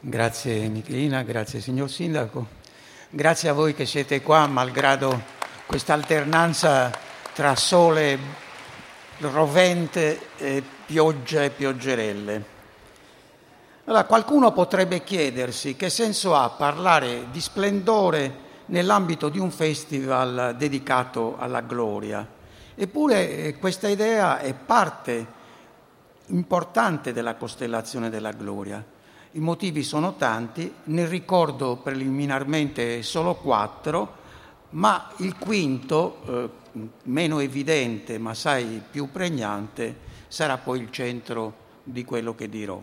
Grazie Michelina, grazie signor Sindaco, grazie a voi che siete qua malgrado questa alternanza tra sole rovente e pioggia e pioggerelle. Allora, qualcuno potrebbe chiedersi che senso ha parlare di splendore nell'ambito di un festival dedicato alla gloria. Eppure eh, questa idea è parte importante della costellazione della gloria. I motivi sono tanti, ne ricordo preliminarmente solo quattro, ma il quinto, eh, meno evidente ma sai più pregnante, sarà poi il centro di quello che dirò.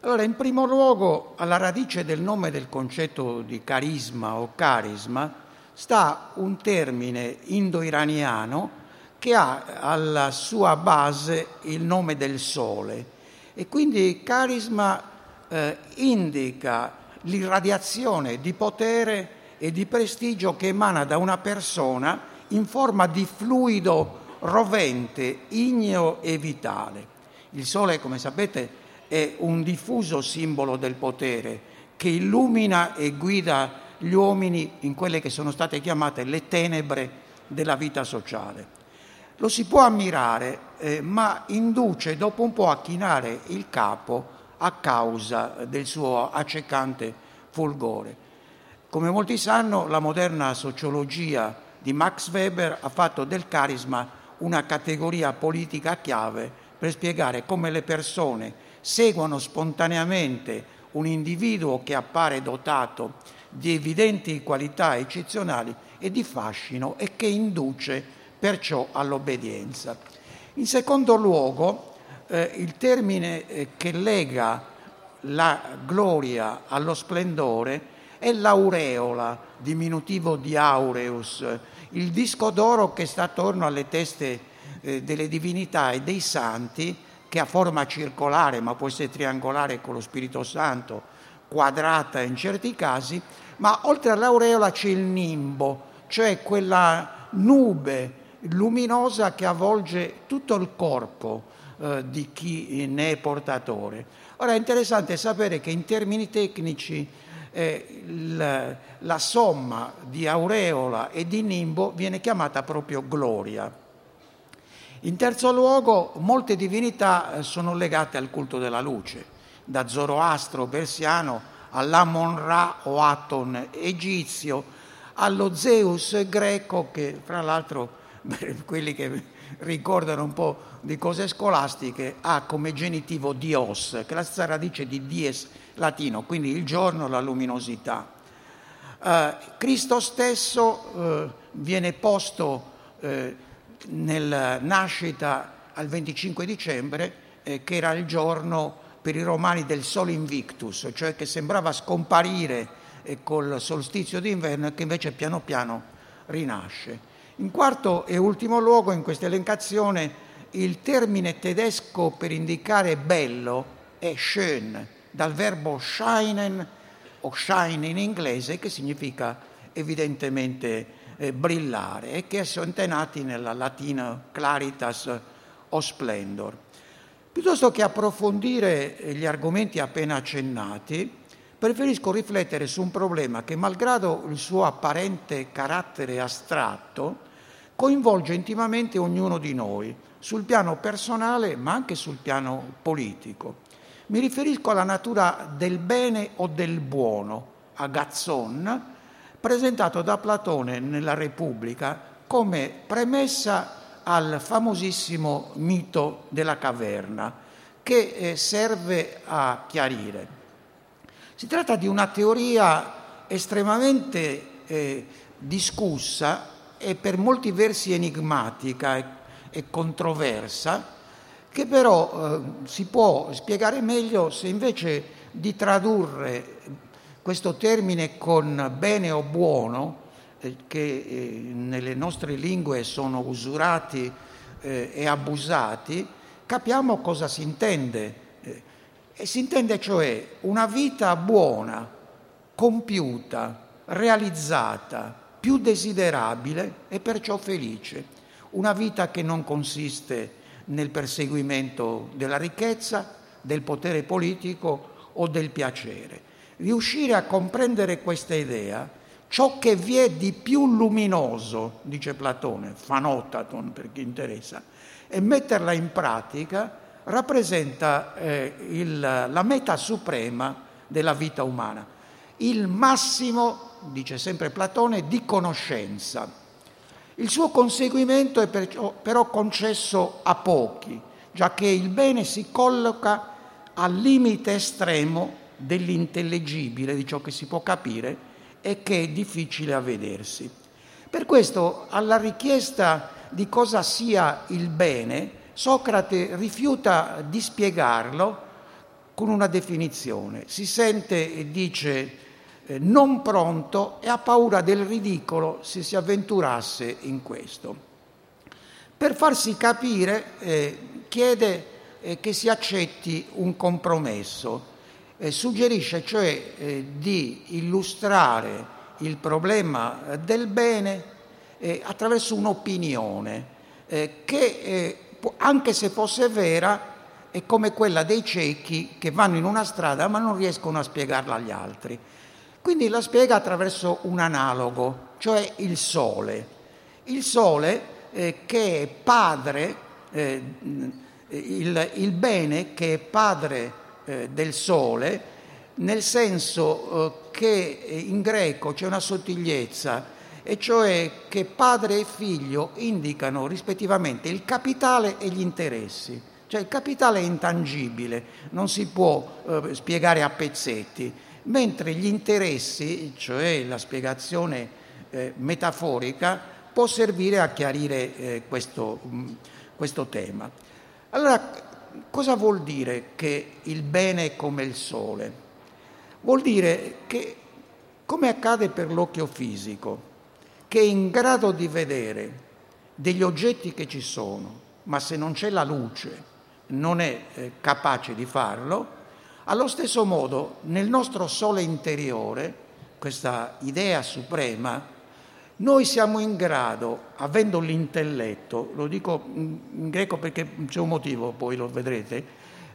Allora, in primo luogo, alla radice del nome del concetto di carisma o carisma sta un termine indo-iraniano che ha alla sua base il nome del sole e quindi carisma eh, indica l'irradiazione di potere e di prestigio che emana da una persona in forma di fluido rovente, igneo e vitale. Il sole, come sapete, è un diffuso simbolo del potere che illumina e guida gli uomini in quelle che sono state chiamate le tenebre della vita sociale. Lo si può ammirare, eh, ma induce dopo un po' a chinare il capo a causa del suo accecante fulgore. Come molti sanno, la moderna sociologia di Max Weber ha fatto del carisma una categoria politica chiave per spiegare come le persone seguono spontaneamente un individuo che appare dotato di evidenti qualità eccezionali e di fascino e che induce perciò all'obbedienza. In secondo luogo, eh, il termine eh, che lega la gloria allo splendore è l'aureola, diminutivo di aureus, il disco d'oro che sta attorno alle teste eh, delle divinità e dei santi che ha forma circolare, ma può essere triangolare con lo Spirito Santo, quadrata in certi casi, ma oltre all'aureola c'è il nimbo, cioè quella nube luminosa che avvolge tutto il corpo eh, di chi ne è portatore. Ora è interessante sapere che in termini tecnici eh, la, la somma di aureola e di nimbo viene chiamata proprio gloria. In terzo luogo, molte divinità eh, sono legate al culto della luce, da Zoroastro persiano all'Amon Ra o Aton egizio, allo Zeus greco che fra l'altro quelli che ricordano un po' di cose scolastiche ha come genitivo Dios, che è la stessa radice di dies latino, quindi il giorno, la luminosità. Uh, Cristo stesso uh, viene posto uh, nella nascita al 25 dicembre, eh, che era il giorno per i romani del Sol Invictus, cioè che sembrava scomparire eh, col solstizio d'inverno e che invece piano piano rinasce. In quarto e ultimo luogo, in questa elencazione, il termine tedesco per indicare bello è schön, dal verbo scheinen o shine in inglese, che significa evidentemente eh, brillare e che sono nati nella latina claritas o splendor. Piuttosto che approfondire gli argomenti appena accennati, preferisco riflettere su un problema che, malgrado il suo apparente carattere astratto, coinvolge intimamente ognuno di noi, sul piano personale ma anche sul piano politico. Mi riferisco alla natura del bene o del buono, a Gazzon, presentato da Platone nella Repubblica come premessa al famosissimo mito della caverna che eh, serve a chiarire. Si tratta di una teoria estremamente eh, discussa e per molti versi enigmatica e, e controversa, che però eh, si può spiegare meglio se invece di tradurre questo termine con bene o buono, eh, che eh, nelle nostre lingue sono usurati eh, e abusati, capiamo cosa si intende. Eh, e si intende cioè una vita buona, compiuta, realizzata, più desiderabile e perciò felice. Una vita che non consiste nel perseguimento della ricchezza, del potere politico o del piacere. Riuscire a comprendere questa idea, ciò che vi è di più luminoso, dice Platone, fanotaton per chi interessa, e metterla in pratica rappresenta eh, il, la meta suprema della vita umana, il massimo, dice sempre Platone, di conoscenza. Il suo conseguimento è perciò, però concesso a pochi, già che il bene si colloca al limite estremo dell'intellegibile, di ciò che si può capire e che è difficile a vedersi. Per questo alla richiesta di cosa sia il bene, Socrate rifiuta di spiegarlo con una definizione. Si sente e dice non pronto e ha paura del ridicolo se si avventurasse in questo. Per farsi capire eh, chiede eh, che si accetti un compromesso, eh, suggerisce cioè eh, di illustrare il problema del bene eh, attraverso un'opinione che anche se fosse vera, è come quella dei ciechi che vanno in una strada ma non riescono a spiegarla agli altri. Quindi la spiega attraverso un analogo, cioè il sole. Il sole eh, che è padre, eh, il, il, bene che è padre eh, del sole, nel senso eh, che in greco c'è una sottigliezza e cioè che padre e figlio indicano rispettivamente il capitale e gli interessi. Cioè il capitale è intangibile, non si può eh, spiegare a pezzetti, mentre gli interessi, cioè la spiegazione eh, metaforica, può servire a chiarire eh, questo, mh, mm, questo tema. Allora, cosa vuol dire che il bene è come il sole? Vuol dire che, come accade per l'occhio fisico, che è in grado di vedere degli oggetti che ci sono, ma se non c'è la luce non è eh, capace di farlo, allo stesso modo nel nostro sole interiore, questa idea suprema, noi siamo in grado, avendo l'intelletto, lo dico in greco perché c'è un motivo, poi lo vedrete,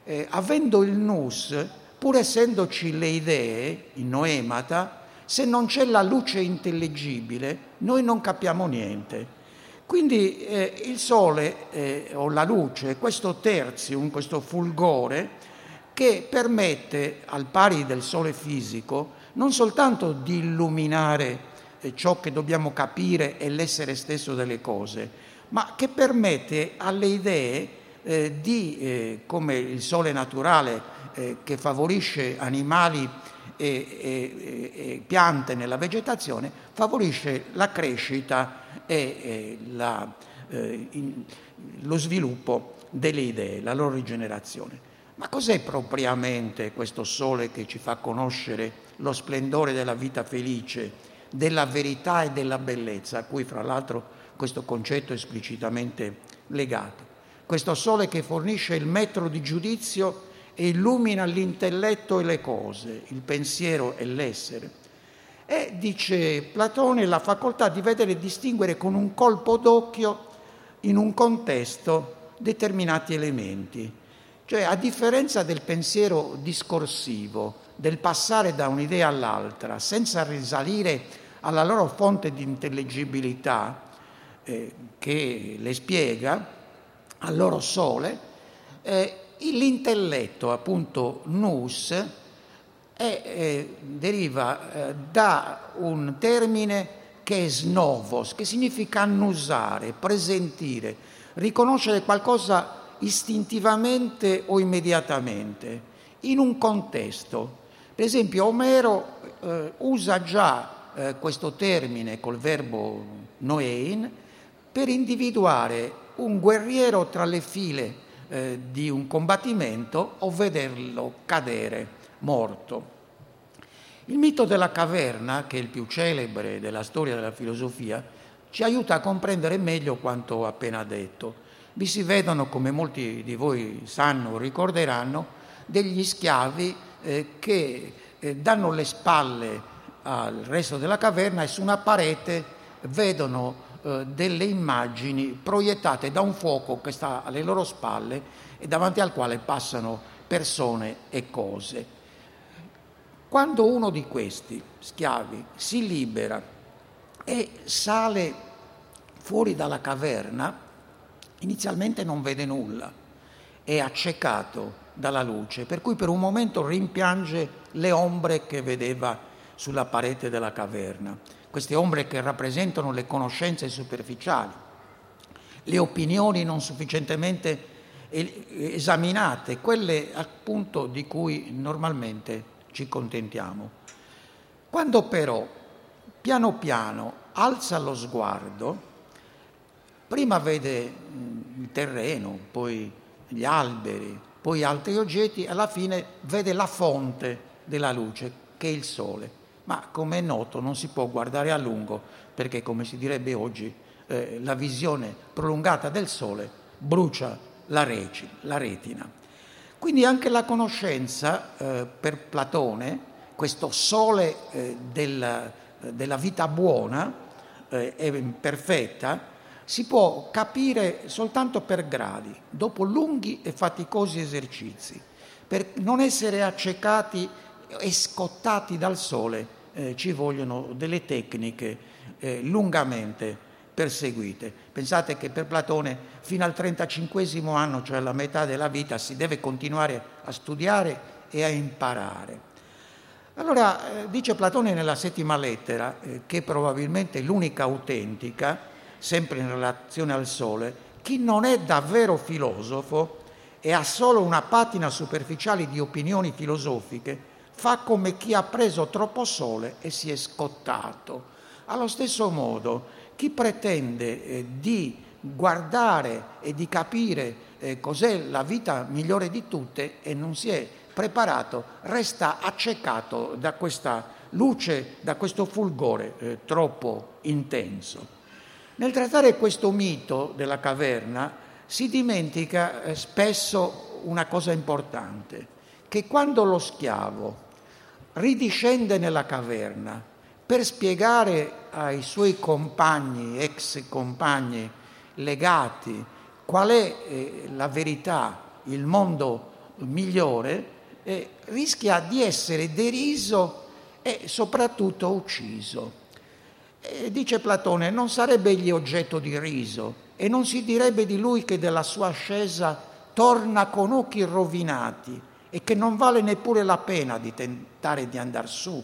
eh, avendo il nous, pur essendoci le idee, in noemata, se non c'è la luce intellegibile, noi non capiamo niente. Quindi eh, il sole eh, o la luce, questo terzium, questo fulgore, che permette, al pari del sole fisico, non soltanto di illuminare eh, ciò che dobbiamo capire e l'essere stesso delle cose, ma che permette alle idee eh, di, eh, come il sole naturale eh, che favorisce animali e, e, e piante nella vegetazione favorisce la crescita e la, eh, in, lo sviluppo delle idee, la loro rigenerazione. Ma cos'è propriamente questo sole che ci fa conoscere lo splendore della vita felice, della verità e della bellezza, a cui fra l'altro questo concetto è esplicitamente legato? Questo sole che fornisce il metro di giudizio e illumina l'intelletto e le cose, il pensiero e l'essere. E dice Platone la facoltà di vedere e distinguere con un colpo d'occhio in un contesto determinati elementi. Cioè, a differenza del pensiero discorsivo, del passare da un'idea all'altra, senza risalire alla loro fonte di intellegibilità eh, che le spiega, al loro sole, eh, L'intelletto, appunto, nous, è, eh, deriva eh, da un termine che è snovos, che significa annusare, presentire, riconoscere qualcosa istintivamente o immediatamente, in un contesto. Per esempio, Omero eh, usa già eh, questo termine col verbo noein per individuare un guerriero tra le file eh, di un combattimento o vederlo cadere morto. Il mito della caverna, che è il più celebre della storia della filosofia, ci aiuta a comprendere meglio quanto appena detto. Vi si vedono, come molti di voi sanno o ricorderanno, degli schiavi eh, che eh, danno le spalle al resto della caverna e su una parete vedono eh, delle immagini proiettate da un fuoco che sta alle loro spalle e davanti al quale passano persone e cose. Quando uno di questi schiavi si libera e sale fuori dalla caverna, inizialmente non vede nulla, è accecato dalla luce, per cui per un momento rimpiange le ombre che vedeva sulla parete della caverna, queste ombre che rappresentano le conoscenze superficiali, le opinioni non sufficientemente esaminate, quelle appunto di cui normalmente ci contentiamo. Quando però piano piano alza lo sguardo, prima vede mm, il terreno, poi gli alberi, poi altri oggetti, alla fine vede la fonte della luce, che è il sole. Ma come è noto non si può guardare a lungo perché, come si direbbe oggi, eh, la visione prolungata del sole brucia la, reci, la retina. Quindi anche la conoscenza eh, per Platone, questo sole eh, del, della vita buona e eh, perfetta, si può capire soltanto per gradi, dopo lunghi e faticosi esercizi. Per non essere accecati e scottati dal sole eh, ci vogliono delle tecniche eh, lungamente perseguite. Pensate che per Platone fino al 35 anno, cioè alla metà della vita, si deve continuare a studiare e a imparare. Allora, eh, dice Platone nella settima lettera, eh, che probabilmente è l'unica autentica, sempre in relazione al sole, chi non è davvero filosofo e ha solo una patina superficiale di opinioni filosofiche, fa come chi ha preso troppo sole e si è scottato. Allo stesso modo, chi pretende eh, di guardare e di capire eh, cos'è la vita migliore di tutte e non si è preparato, resta accecato da questa luce, da questo fulgore eh, troppo intenso. Nel trattare questo mito della caverna si dimentica eh, spesso una cosa importante, che quando lo schiavo ridiscende nella caverna per spiegare ai suoi compagni, ex compagni legati, qual è eh, la verità, il mondo migliore, eh, rischia di essere deriso e soprattutto ucciso. E dice Platone, non sarebbe egli oggetto di riso e non si direbbe di lui che della sua ascesa torna con occhi rovinati e che non vale neppure la pena di tentare di andare su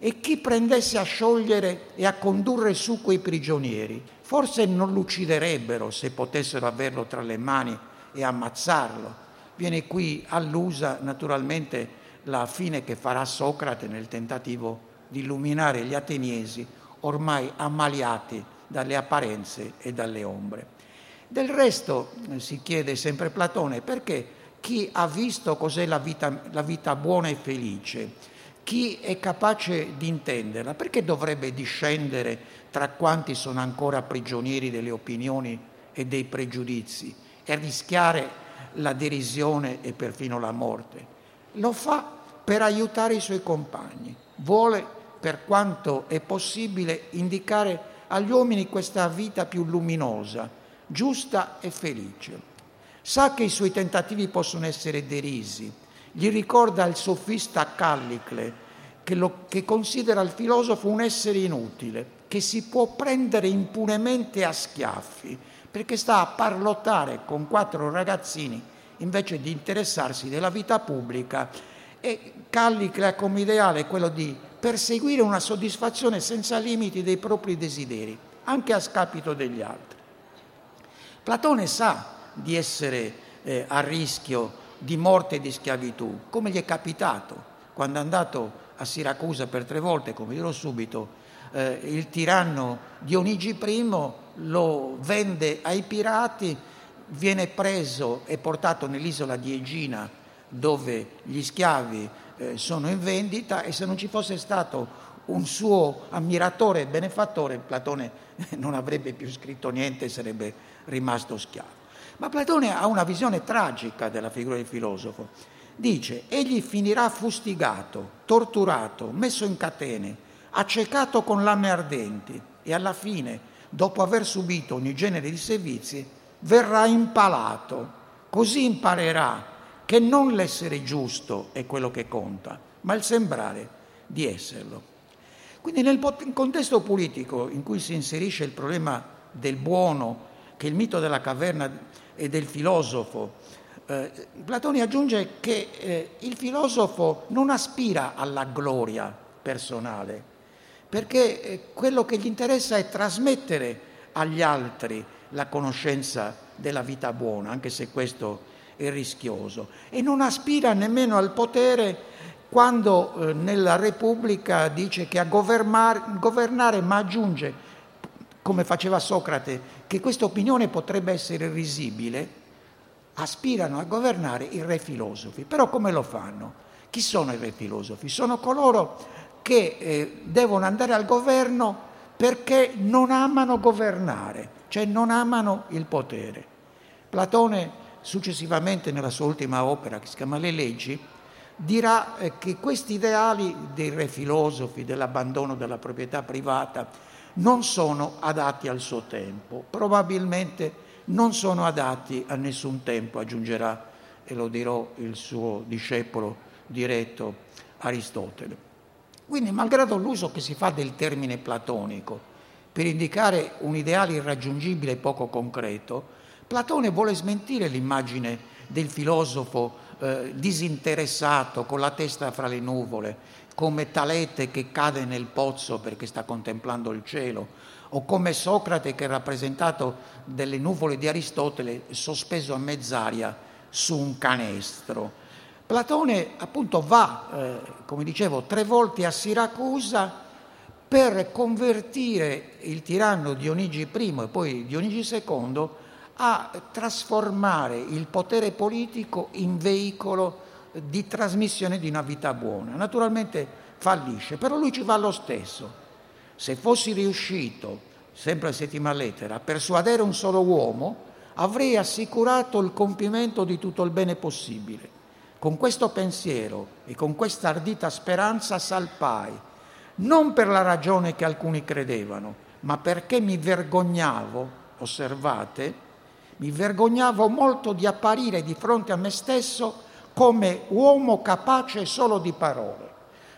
e chi prendesse a sciogliere e a condurre su quei prigionieri, forse non lo ucciderebbero se potessero averlo tra le mani e ammazzarlo. Viene qui allusa naturalmente la fine che farà Socrate nel tentativo di illuminare gli ateniesi ormai ammaliati dalle apparenze e dalle ombre. Del resto eh, si chiede sempre Platone perché chi ha visto cos'è la vita, la vita buona e felice, chi è capace di intenderla, perché dovrebbe discendere tra quanti sono ancora prigionieri delle opinioni e dei pregiudizi e rischiare la derisione e perfino la morte? Lo fa per aiutare i suoi compagni, vuole per quanto è possibile indicare agli uomini questa vita più luminosa, giusta e felice. Sa che i suoi tentativi possono essere derisi, gli ricorda il sofista Callicle, che, lo, che considera il filosofo un essere inutile, che si può prendere impunemente a schiaffi, perché sta a parlottare con quattro ragazzini invece di interessarsi della vita pubblica e Callicle ha come ideale quello di perseguire una soddisfazione senza limiti dei propri desideri, anche a scapito degli altri. Platone sa di essere eh, a rischio di morte e di schiavitù, come gli è capitato quando è andato a Siracusa per tre volte, come dirò subito, eh, il tiranno Dionigi I lo vende ai pirati, viene preso e portato nell'isola di Egina dove gli schiavi eh, sono in vendita e se non ci fosse stato un suo ammiratore e benefattore, Platone non avrebbe più scritto niente e sarebbe rimasto schiavo. Ma Platone ha una visione tragica della figura del filosofo. Dice, egli finirà fustigato, torturato, messo in catene, accecato con lame ardenti e alla fine, dopo aver subito ogni genere di servizi, verrà impalato. Così imparerà che non l'essere giusto è quello che conta, ma il sembrare di esserlo. Quindi nel contesto politico in cui si inserisce il problema del buono, che è il mito della caverna e del filosofo, eh, Platone aggiunge che eh, il filosofo non aspira alla gloria personale, perché eh, quello che gli interessa è trasmettere agli altri la conoscenza della vita buona, anche se questo è rischioso, e non aspira nemmeno al potere quando eh, nella Repubblica dice che a governare, governare, ma aggiunge, come faceva Socrate, che questa opinione potrebbe essere risibile, aspirano a governare i re filosofi. Però come lo fanno? Chi sono i re filosofi? Sono coloro che eh, devono andare al governo perché non amano governare, cioè non amano il potere. Platone successivamente nella sua ultima opera che si chiama Le leggi dirà eh, che questi ideali dei re filosofi, dell'abbandono della proprietà privata, non sono adatti al suo tempo, probabilmente non sono adatti a nessun tempo, aggiungerà, e lo dirò, il suo discepolo diretto Aristotele. Quindi, malgrado l'uso che si fa del termine platonico per indicare un ideale irraggiungibile e poco concreto, Platone vuole smentire l'immagine del filosofo eh, disinteressato, con la testa fra le nuvole, come Talete che cade nel pozzo perché sta contemplando il cielo, o come Socrate che è rappresentato delle nuvole di Aristotele sospeso a mezz'aria su un canestro. Platone appunto va, eh, come dicevo, tre volte a Siracusa per convertire il tiranno Dionigi I e poi Dionigi II a trasformare il potere politico in veicolo di trasmissione di una vita buona. Naturalmente fallisce, però lui ci va lo stesso. Se fossi riuscito, sempre a settima lettera, a persuadere un solo uomo, avrei assicurato il compimento di tutto il bene possibile. Con questo pensiero e con questa ardita speranza salpai, non per la ragione che alcuni credevano, ma perché mi vergognavo, osservate, mi vergognavo molto di apparire di fronte a me stesso come uomo capace solo di parole.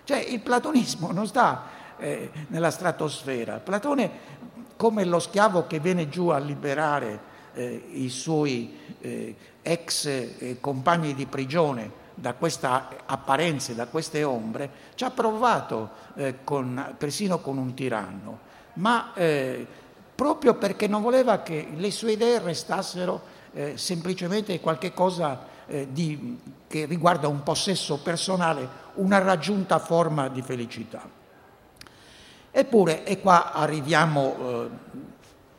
Cioè il platonismo non sta eh, nella stratosfera. Platone, come lo schiavo che viene giù a liberare eh, i suoi eh, ex eh, compagni di prigione da queste apparenze, da queste ombre, ci ha provato eh, con, persino con un tiranno. Ma eh, proprio perché non voleva che le sue idee restassero eh, semplicemente qualcosa eh, di, che riguarda un possesso personale, una raggiunta forma di felicità. Eppure, e qua arriviamo eh,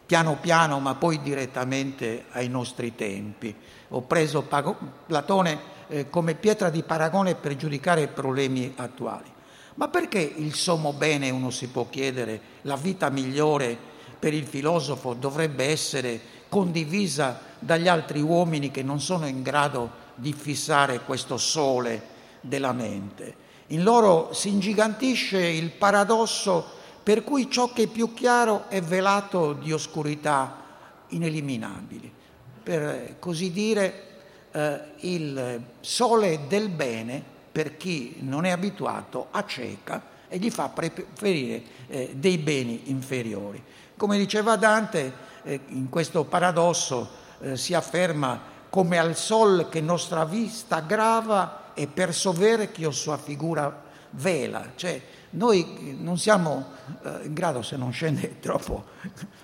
piano piano, ma poi direttamente ai nostri tempi. Ho preso Platone eh, come pietra di paragone per giudicare i problemi attuali. Ma perché il sommo bene, uno si può chiedere, la vita migliore per il filosofo dovrebbe essere condivisa dagli altri uomini che non sono in grado di fissare questo sole della mente. In loro si ingigantisce il paradosso per cui ciò che è più chiaro è velato di oscurità ineliminabili. Per così dire, eh, il sole del bene, per chi non è abituato, acceca e gli fa preferire eh, dei beni inferiori. Come diceva Dante, eh, in questo paradosso eh, si afferma come al sol che nostra vista grava e per sovere che sua figura vela. Cioè, noi non siamo eh, in grado, se non scende troppo,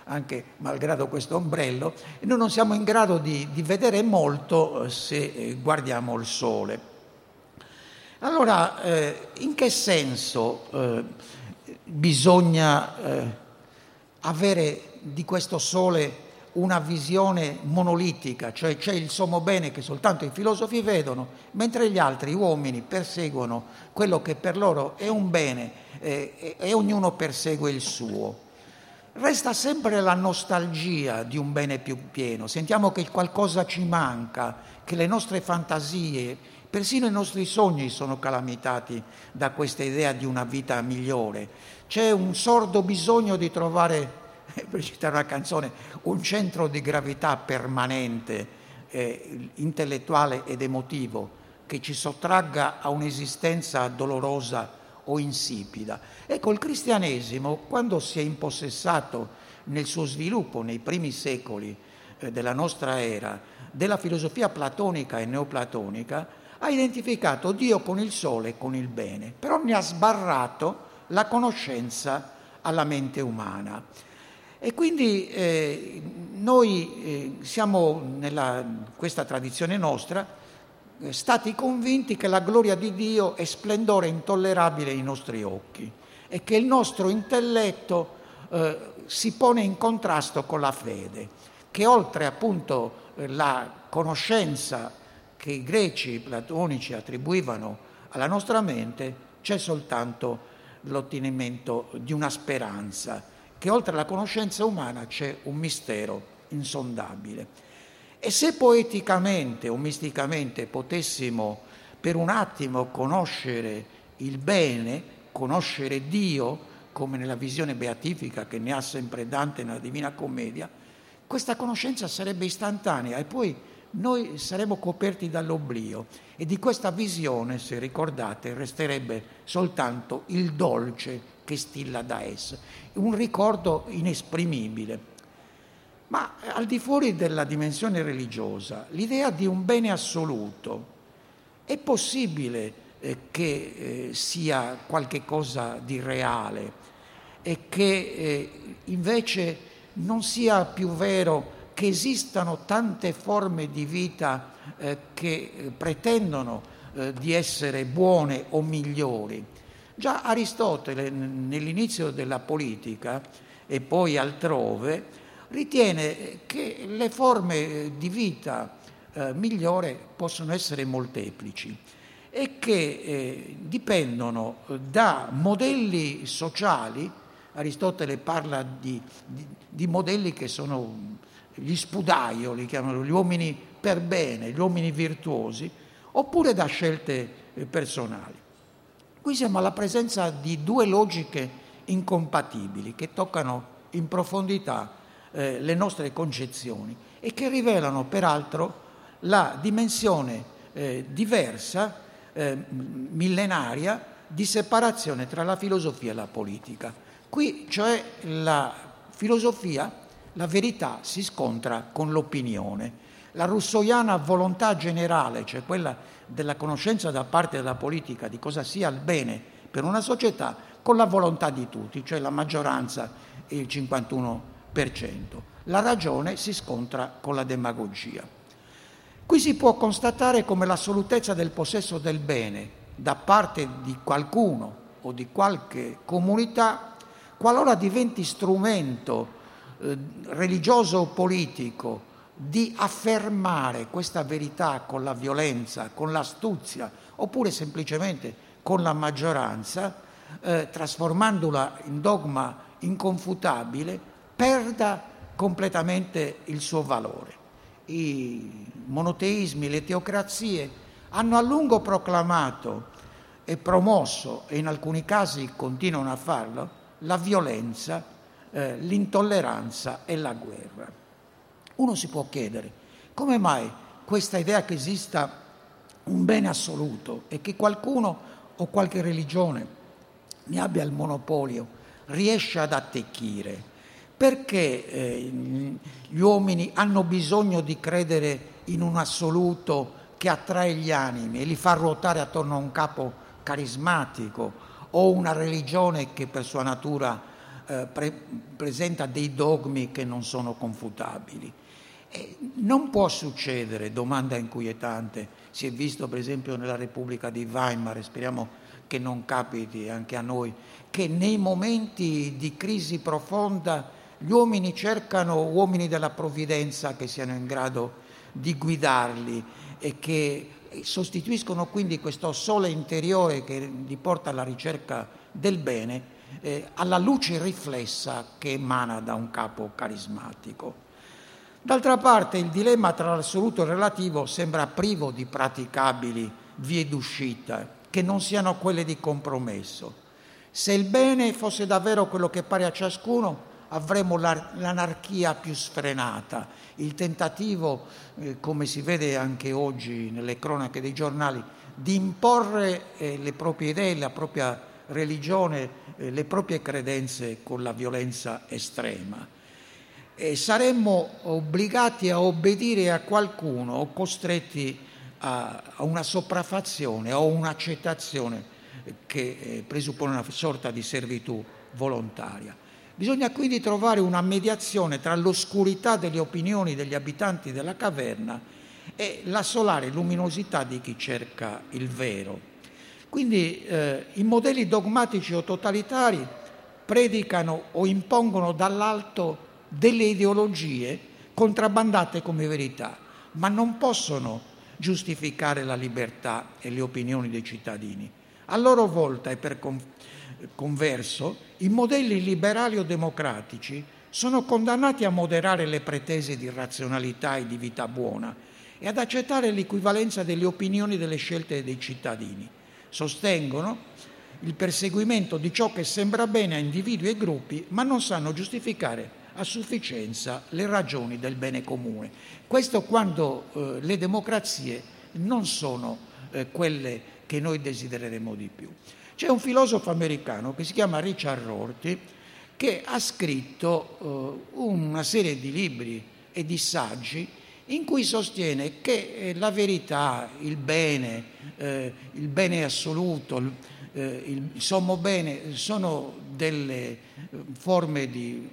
anche malgrado questo ombrello, noi non siamo in grado di, di vedere molto eh, se eh, guardiamo il sole. Allora, eh, in che senso eh, bisogna avere di questo sole una visione monolitica, cioè c'è il sommo bene che soltanto i filosofi vedono, mentre gli altri uomini perseguono quello che per loro è un bene eh, e ognuno persegue il suo. Resta sempre la nostalgia di un bene più pieno, sentiamo che qualcosa ci manca, che le nostre fantasie, persino i nostri sogni sono calamitati da questa idea di una vita migliore. C'è un sordo bisogno di trovare, per citare una canzone, un centro di gravità permanente, eh, intellettuale ed emotivo che ci sottragga a un'esistenza dolorosa o insipida. Ecco, il cristianesimo, quando si è impossessato nel suo sviluppo nei primi secoli eh, della nostra era della filosofia platonica e neoplatonica, ha identificato Dio con il sole e con il bene, però ne ha sbarrato la conoscenza alla mente umana. E quindi eh, noi eh, siamo, nella questa tradizione nostra, eh, stati convinti che la gloria di Dio è splendore intollerabile ai nostri occhi e che il nostro intelletto eh, si pone in contrasto con la fede, che oltre appunto eh, la conoscenza che i greci platonici attribuivano alla nostra mente, c'è soltanto l'ottenimento di una speranza, che oltre alla conoscenza umana c'è un mistero insondabile. E se poeticamente o misticamente potessimo per un attimo conoscere il bene, conoscere Dio, come nella visione beatifica che ne ha sempre Dante nella Divina Commedia, questa conoscenza sarebbe istantanea e poi noi saremmo coperti dall'oblio e di questa visione, se ricordate, resterebbe soltanto il dolce che stilla da essa, un ricordo inesprimibile. Ma al di fuori della dimensione religiosa, l'idea di un bene assoluto è possibile eh, che eh, sia qualche cosa di reale, e che eh, invece non sia più vero che esistano tante forme di vita eh, che eh, pretendono eh, di essere buone o migliori. Già Aristotele nell'inizio della politica e poi altrove ritiene che le forme eh, di vita eh, migliore possono essere molteplici e che eh, dipendono da modelli sociali Aristotele parla di, di, di modelli che sono gli spudaio, li chiamano gli uomini per bene, gli uomini virtuosi, oppure da scelte eh, personali. Qui siamo alla presenza di due logiche incompatibili che toccano in profondità eh, le nostre concezioni e che rivelano peraltro la dimensione eh, diversa, eh, millenaria, di separazione tra la filosofia e la politica. Qui, cioè, la filosofia, la verità si scontra con l'opinione. La russoiana volontà generale, cioè quella della conoscenza da parte della politica di cosa sia il bene per una società, con la volontà di tutti, cioè la maggioranza e il 51%. La ragione si scontra con la demagogia. Qui si può constatare come l'assolutezza del possesso del bene da parte di qualcuno o di qualche comunità qualora diventi strumento eh, religioso o politico di affermare questa verità con la violenza, con l'astuzia, oppure semplicemente con la maggioranza, eh, trasformandola in dogma inconfutabile, perda completamente il suo valore. I monoteismi, le teocrazie hanno a lungo proclamato e promosso, e in alcuni casi continuano a farlo, la violenza, eh, l'intolleranza e la guerra. Uno si può chiedere come mai questa idea che esista un bene assoluto e che qualcuno o qualche religione ne abbia il monopolio riesce ad attecchire. Perché eh, gli uomini hanno bisogno di credere in un assoluto che attrae gli animi e li fa ruotare attorno a un capo carismatico o una religione che per sua natura eh, pre- presenta dei dogmi che non sono confutabili. E non può succedere, domanda inquietante, si è visto per esempio nella Repubblica di Weimar, speriamo che non capiti anche a noi, che nei momenti di crisi profonda gli uomini cercano uomini della provvidenza che siano in grado di guidarli e che sostituiscono quindi questo sole interiore che li porta alla ricerca del bene eh, alla luce riflessa che emana da un capo carismatico. D'altra parte il dilemma tra l'assoluto e il relativo sembra privo di praticabili vie d'uscita che non siano quelle di compromesso. Se il bene fosse davvero quello che pare a ciascuno, avremo l'anarchia più sfrenata, il tentativo, eh, come si vede anche oggi nelle cronache dei giornali, di imporre eh, le proprie idee, la propria religione, eh, le proprie credenze con la violenza estrema. E saremmo obbligati a obbedire a qualcuno o costretti a, a una sopraffazione o un'accettazione che eh, presuppone una sorta di servitù volontaria. Bisogna quindi trovare una mediazione tra l'oscurità delle opinioni degli abitanti della caverna e la solare luminosità di chi cerca il vero. Quindi eh, i modelli dogmatici o totalitari predicano o impongono dall'alto delle ideologie contrabbandate come verità, ma non possono giustificare la libertà e le opinioni dei cittadini. A loro volta e per converso, i modelli liberali o democratici sono condannati a moderare le pretese di razionalità e di vita buona e ad accettare l'equivalenza delle opinioni e delle scelte dei cittadini. Sostengono il perseguimento di ciò che sembra bene a individui e gruppi, ma non sanno giustificare a sufficienza le ragioni del bene comune. Questo quando eh, le democrazie non sono eh, quelle che noi desidereremo di più. C'è un filosofo americano che si chiama Richard Rorty che ha scritto eh, una serie di libri e di saggi in cui sostiene che eh, la verità, il bene, eh, il bene assoluto, il, eh, il sommo bene sono delle eh, forme di,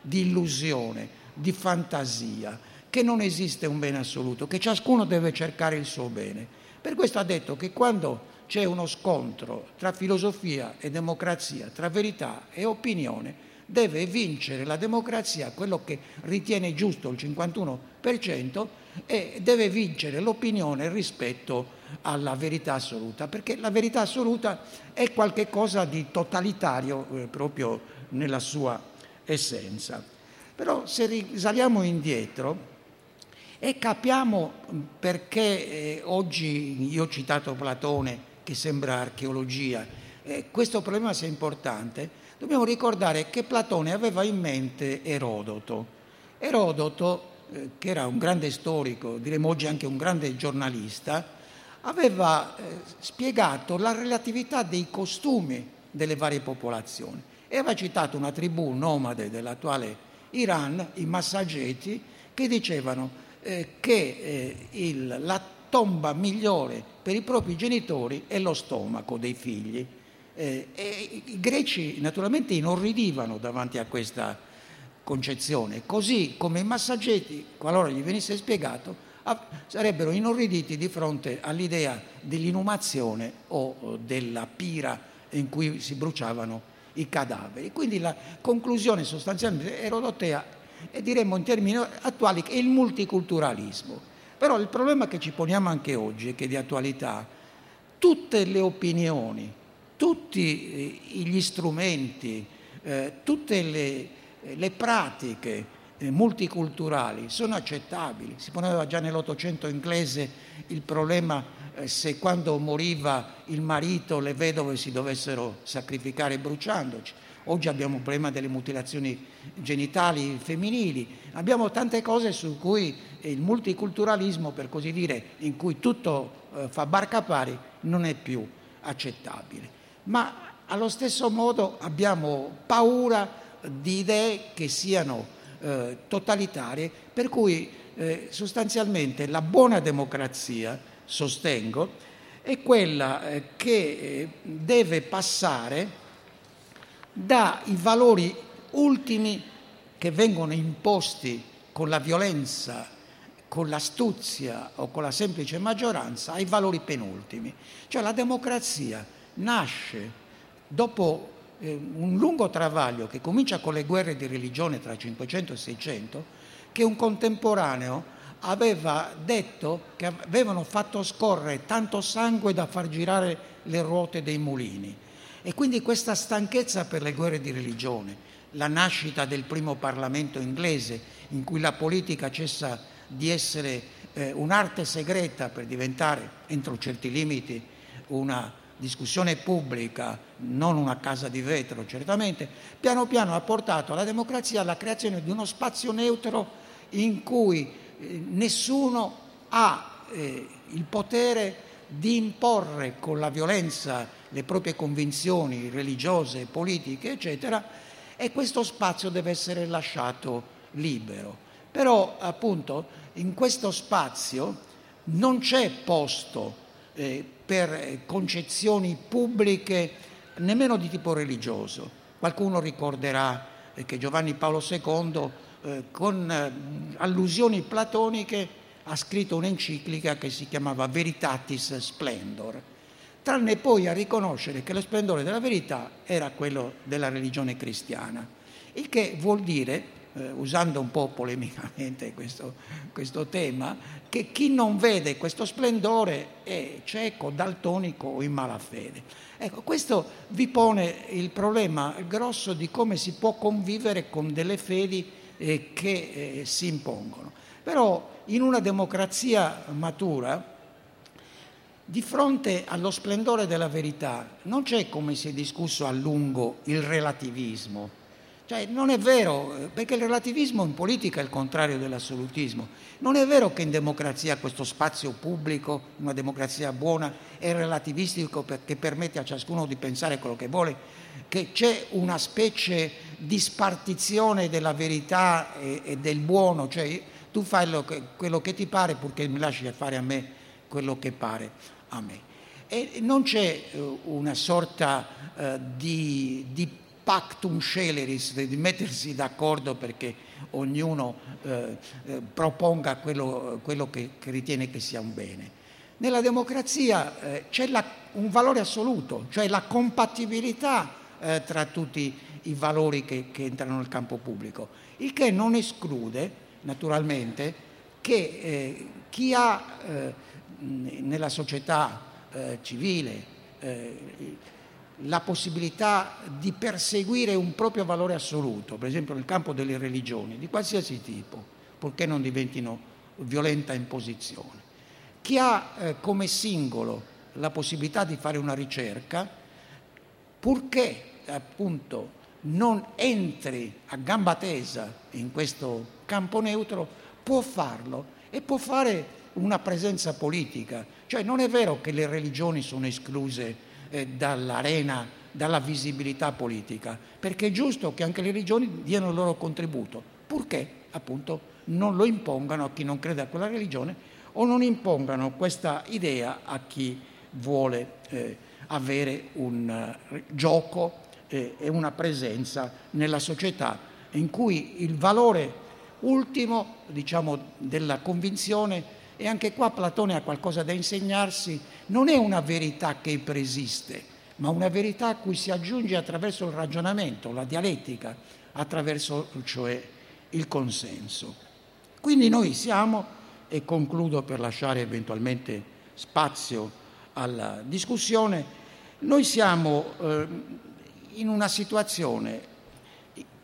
di illusione, di fantasia, che non esiste un bene assoluto, che ciascuno deve cercare il suo bene. Per questo ha detto che quando c'è uno scontro tra filosofia e democrazia, tra verità e opinione, deve vincere la democrazia, quello che ritiene giusto il 51%, e deve vincere l'opinione rispetto alla verità assoluta, perché la verità assoluta è qualcosa di totalitario eh, proprio nella sua essenza. Però se risaliamo indietro e capiamo perché eh, oggi, io ho citato Platone, che sembra archeologia, eh, questo problema sia importante, dobbiamo ricordare che Platone aveva in mente Erodoto. Erodoto, eh, che era un grande storico, diremmo oggi anche un grande giornalista, aveva eh, spiegato la relatività dei costumi delle varie popolazioni e aveva citato una tribù nomade dell'attuale Iran, i Massageti, che dicevano eh, che il, la tomba migliore per i propri genitori è lo stomaco dei figli. Eh, e I greci naturalmente inorridivano davanti a questa concezione, così come i massaggetti, qualora gli venisse spiegato, sarebbero inorriditi di fronte all'idea dell'inumazione o della pira in cui si bruciavano i cadaveri. Quindi la conclusione sostanzialmente erodotea, e diremmo in termini attuali, è il multiculturalismo. Però il problema che ci poniamo anche oggi che è di attualità, tutte le opinioni, tutti eh, gli strumenti, eh, tutte le, le pratiche eh, multiculturali sono accettabili. Si poneva già nell'Ottocento inglese il problema eh, se quando moriva il marito le vedove si dovessero sacrificare bruciandoci. Oggi abbiamo il problema delle mutilazioni genitali femminili, abbiamo tante cose su cui il multiculturalismo, per così dire, in cui tutto fa barca pari, non è più accettabile. Ma allo stesso modo abbiamo paura di idee che siano eh, totalitarie, per cui eh, sostanzialmente la buona democrazia, sostengo, è quella eh, che eh, deve passare dai valori ultimi che vengono imposti con la violenza, con l'astuzia o con la semplice maggioranza ai valori penultimi. Cioè la democrazia nasce dopo eh, un lungo travaglio che comincia con le guerre di religione tra 500 e 600, che un contemporaneo aveva detto che avevano fatto scorrere tanto sangue da far girare le ruote dei mulini. E quindi questa stanchezza per le guerre di religione, la nascita del primo Parlamento inglese, in cui la politica cessa di essere eh, un'arte segreta per diventare, entro certi limiti, una discussione pubblica, non una casa di vetro certamente, piano piano ha portato la democrazia alla creazione di uno spazio neutro in cui eh, nessuno ha eh, il potere di imporre con la violenza le proprie convinzioni religiose, politiche, eccetera, e questo spazio deve essere lasciato libero. Però appunto in questo spazio non c'è posto eh, per concezioni pubbliche nemmeno di tipo religioso. Qualcuno ricorderà eh, che Giovanni Paolo II eh, con eh, allusioni platoniche ha scritto un'enciclica che si chiamava Veritatis Splendor, tranne poi a riconoscere che lo splendore della verità era quello della religione cristiana, il che vuol dire eh, usando un po' polemicamente questo, questo, tema, che chi non vede questo splendore è cieco, daltonico o in malafede. Ecco, questo vi pone il problema grosso di come si può convivere con delle fedi eh, che eh, si impongono. Però in una democrazia matura, di fronte allo splendore della verità, non c'è come si è discusso a lungo il relativismo cioè, non è vero, eh, perché il relativismo in politica è il contrario dell'assolutismo. Non è vero che in democrazia questo spazio pubblico, una democrazia buona, è relativistico perché permette a ciascuno di pensare quello che vuole, che c'è una specie di spartizione della verità e, e del buono, cioè tu fai che, quello che ti pare purché mi lasci fare a me quello che pare a me. E non c'è eh, una sorta uh, di, di pactum sceleris, di mettersi d'accordo perché ognuno eh, eh, proponga quello, quello che, che, ritiene che sia un bene. Nella democrazia eh, c'è la, un valore assoluto, cioè la compatibilità eh, tra tutti i valori che, che, entrano nel campo pubblico, il che non esclude naturalmente che eh, chi ha nella società civile la possibilità di perseguire un proprio valore assoluto, per esempio nel campo delle religioni, di qualsiasi tipo, purché non diventino violenta imposizione. Chi ha eh, come singolo la possibilità di fare una ricerca, purché appunto non entri a gamba tesa in questo campo neutro, può farlo e può fare una presenza politica. Cioè non è vero che le religioni sono escluse eh, dall'arena, dalla visibilità politica, perché è giusto che anche le regioni diano il loro contributo, purché appunto non lo impongano a chi non crede a quella religione o non impongano questa idea a chi vuole eh, avere un uh, gioco eh, e una presenza nella società in cui il valore ultimo diciamo, della convinzione e anche qua Platone ha qualcosa da insegnarsi, non è una verità che preesiste, ma una verità a cui si aggiunge attraverso il ragionamento, la dialettica, attraverso cioè il consenso. Quindi noi siamo, e concludo per lasciare eventualmente spazio alla discussione, noi siamo eh, in una situazione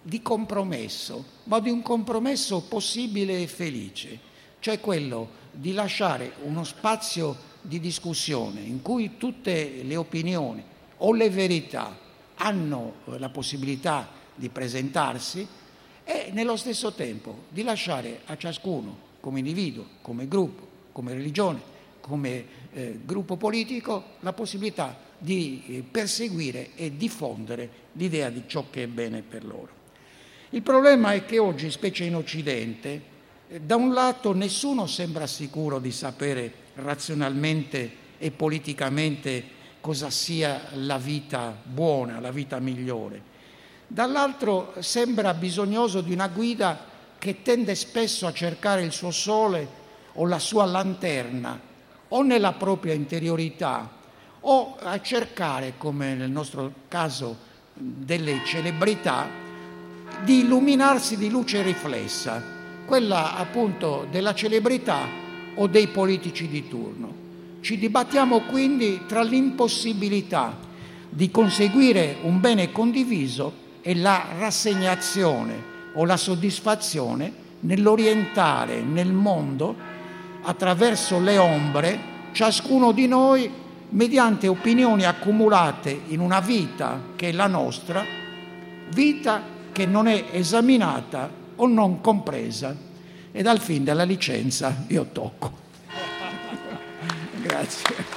di compromesso, ma di un compromesso possibile e felice, cioè quello di lasciare uno spazio di discussione in cui tutte le opinioni o le verità hanno eh, la possibilità di presentarsi e nello stesso tempo di lasciare a ciascuno come individuo, come gruppo, come religione, come eh, gruppo politico la possibilità di eh, perseguire e diffondere l'idea di ciò che è bene per loro. Il problema è che oggi, specie in Occidente, da un lato nessuno sembra sicuro di sapere razionalmente e politicamente cosa sia la vita buona, la vita migliore. Dall'altro sembra bisognoso di una guida che tende spesso a cercare il suo sole o la sua lanterna o nella propria interiorità o a cercare, come nel nostro caso delle celebrità, di illuminarsi di luce riflessa quella appunto della celebrità o dei politici di turno. Ci dibattiamo quindi tra l'impossibilità di conseguire un bene condiviso e la rassegnazione o la soddisfazione nell'orientare nel mondo attraverso le ombre ciascuno di noi mediante opinioni accumulate in una vita che è la nostra, vita che non è esaminata o non compresa. E dal fin della licenza io tocco. Grazie.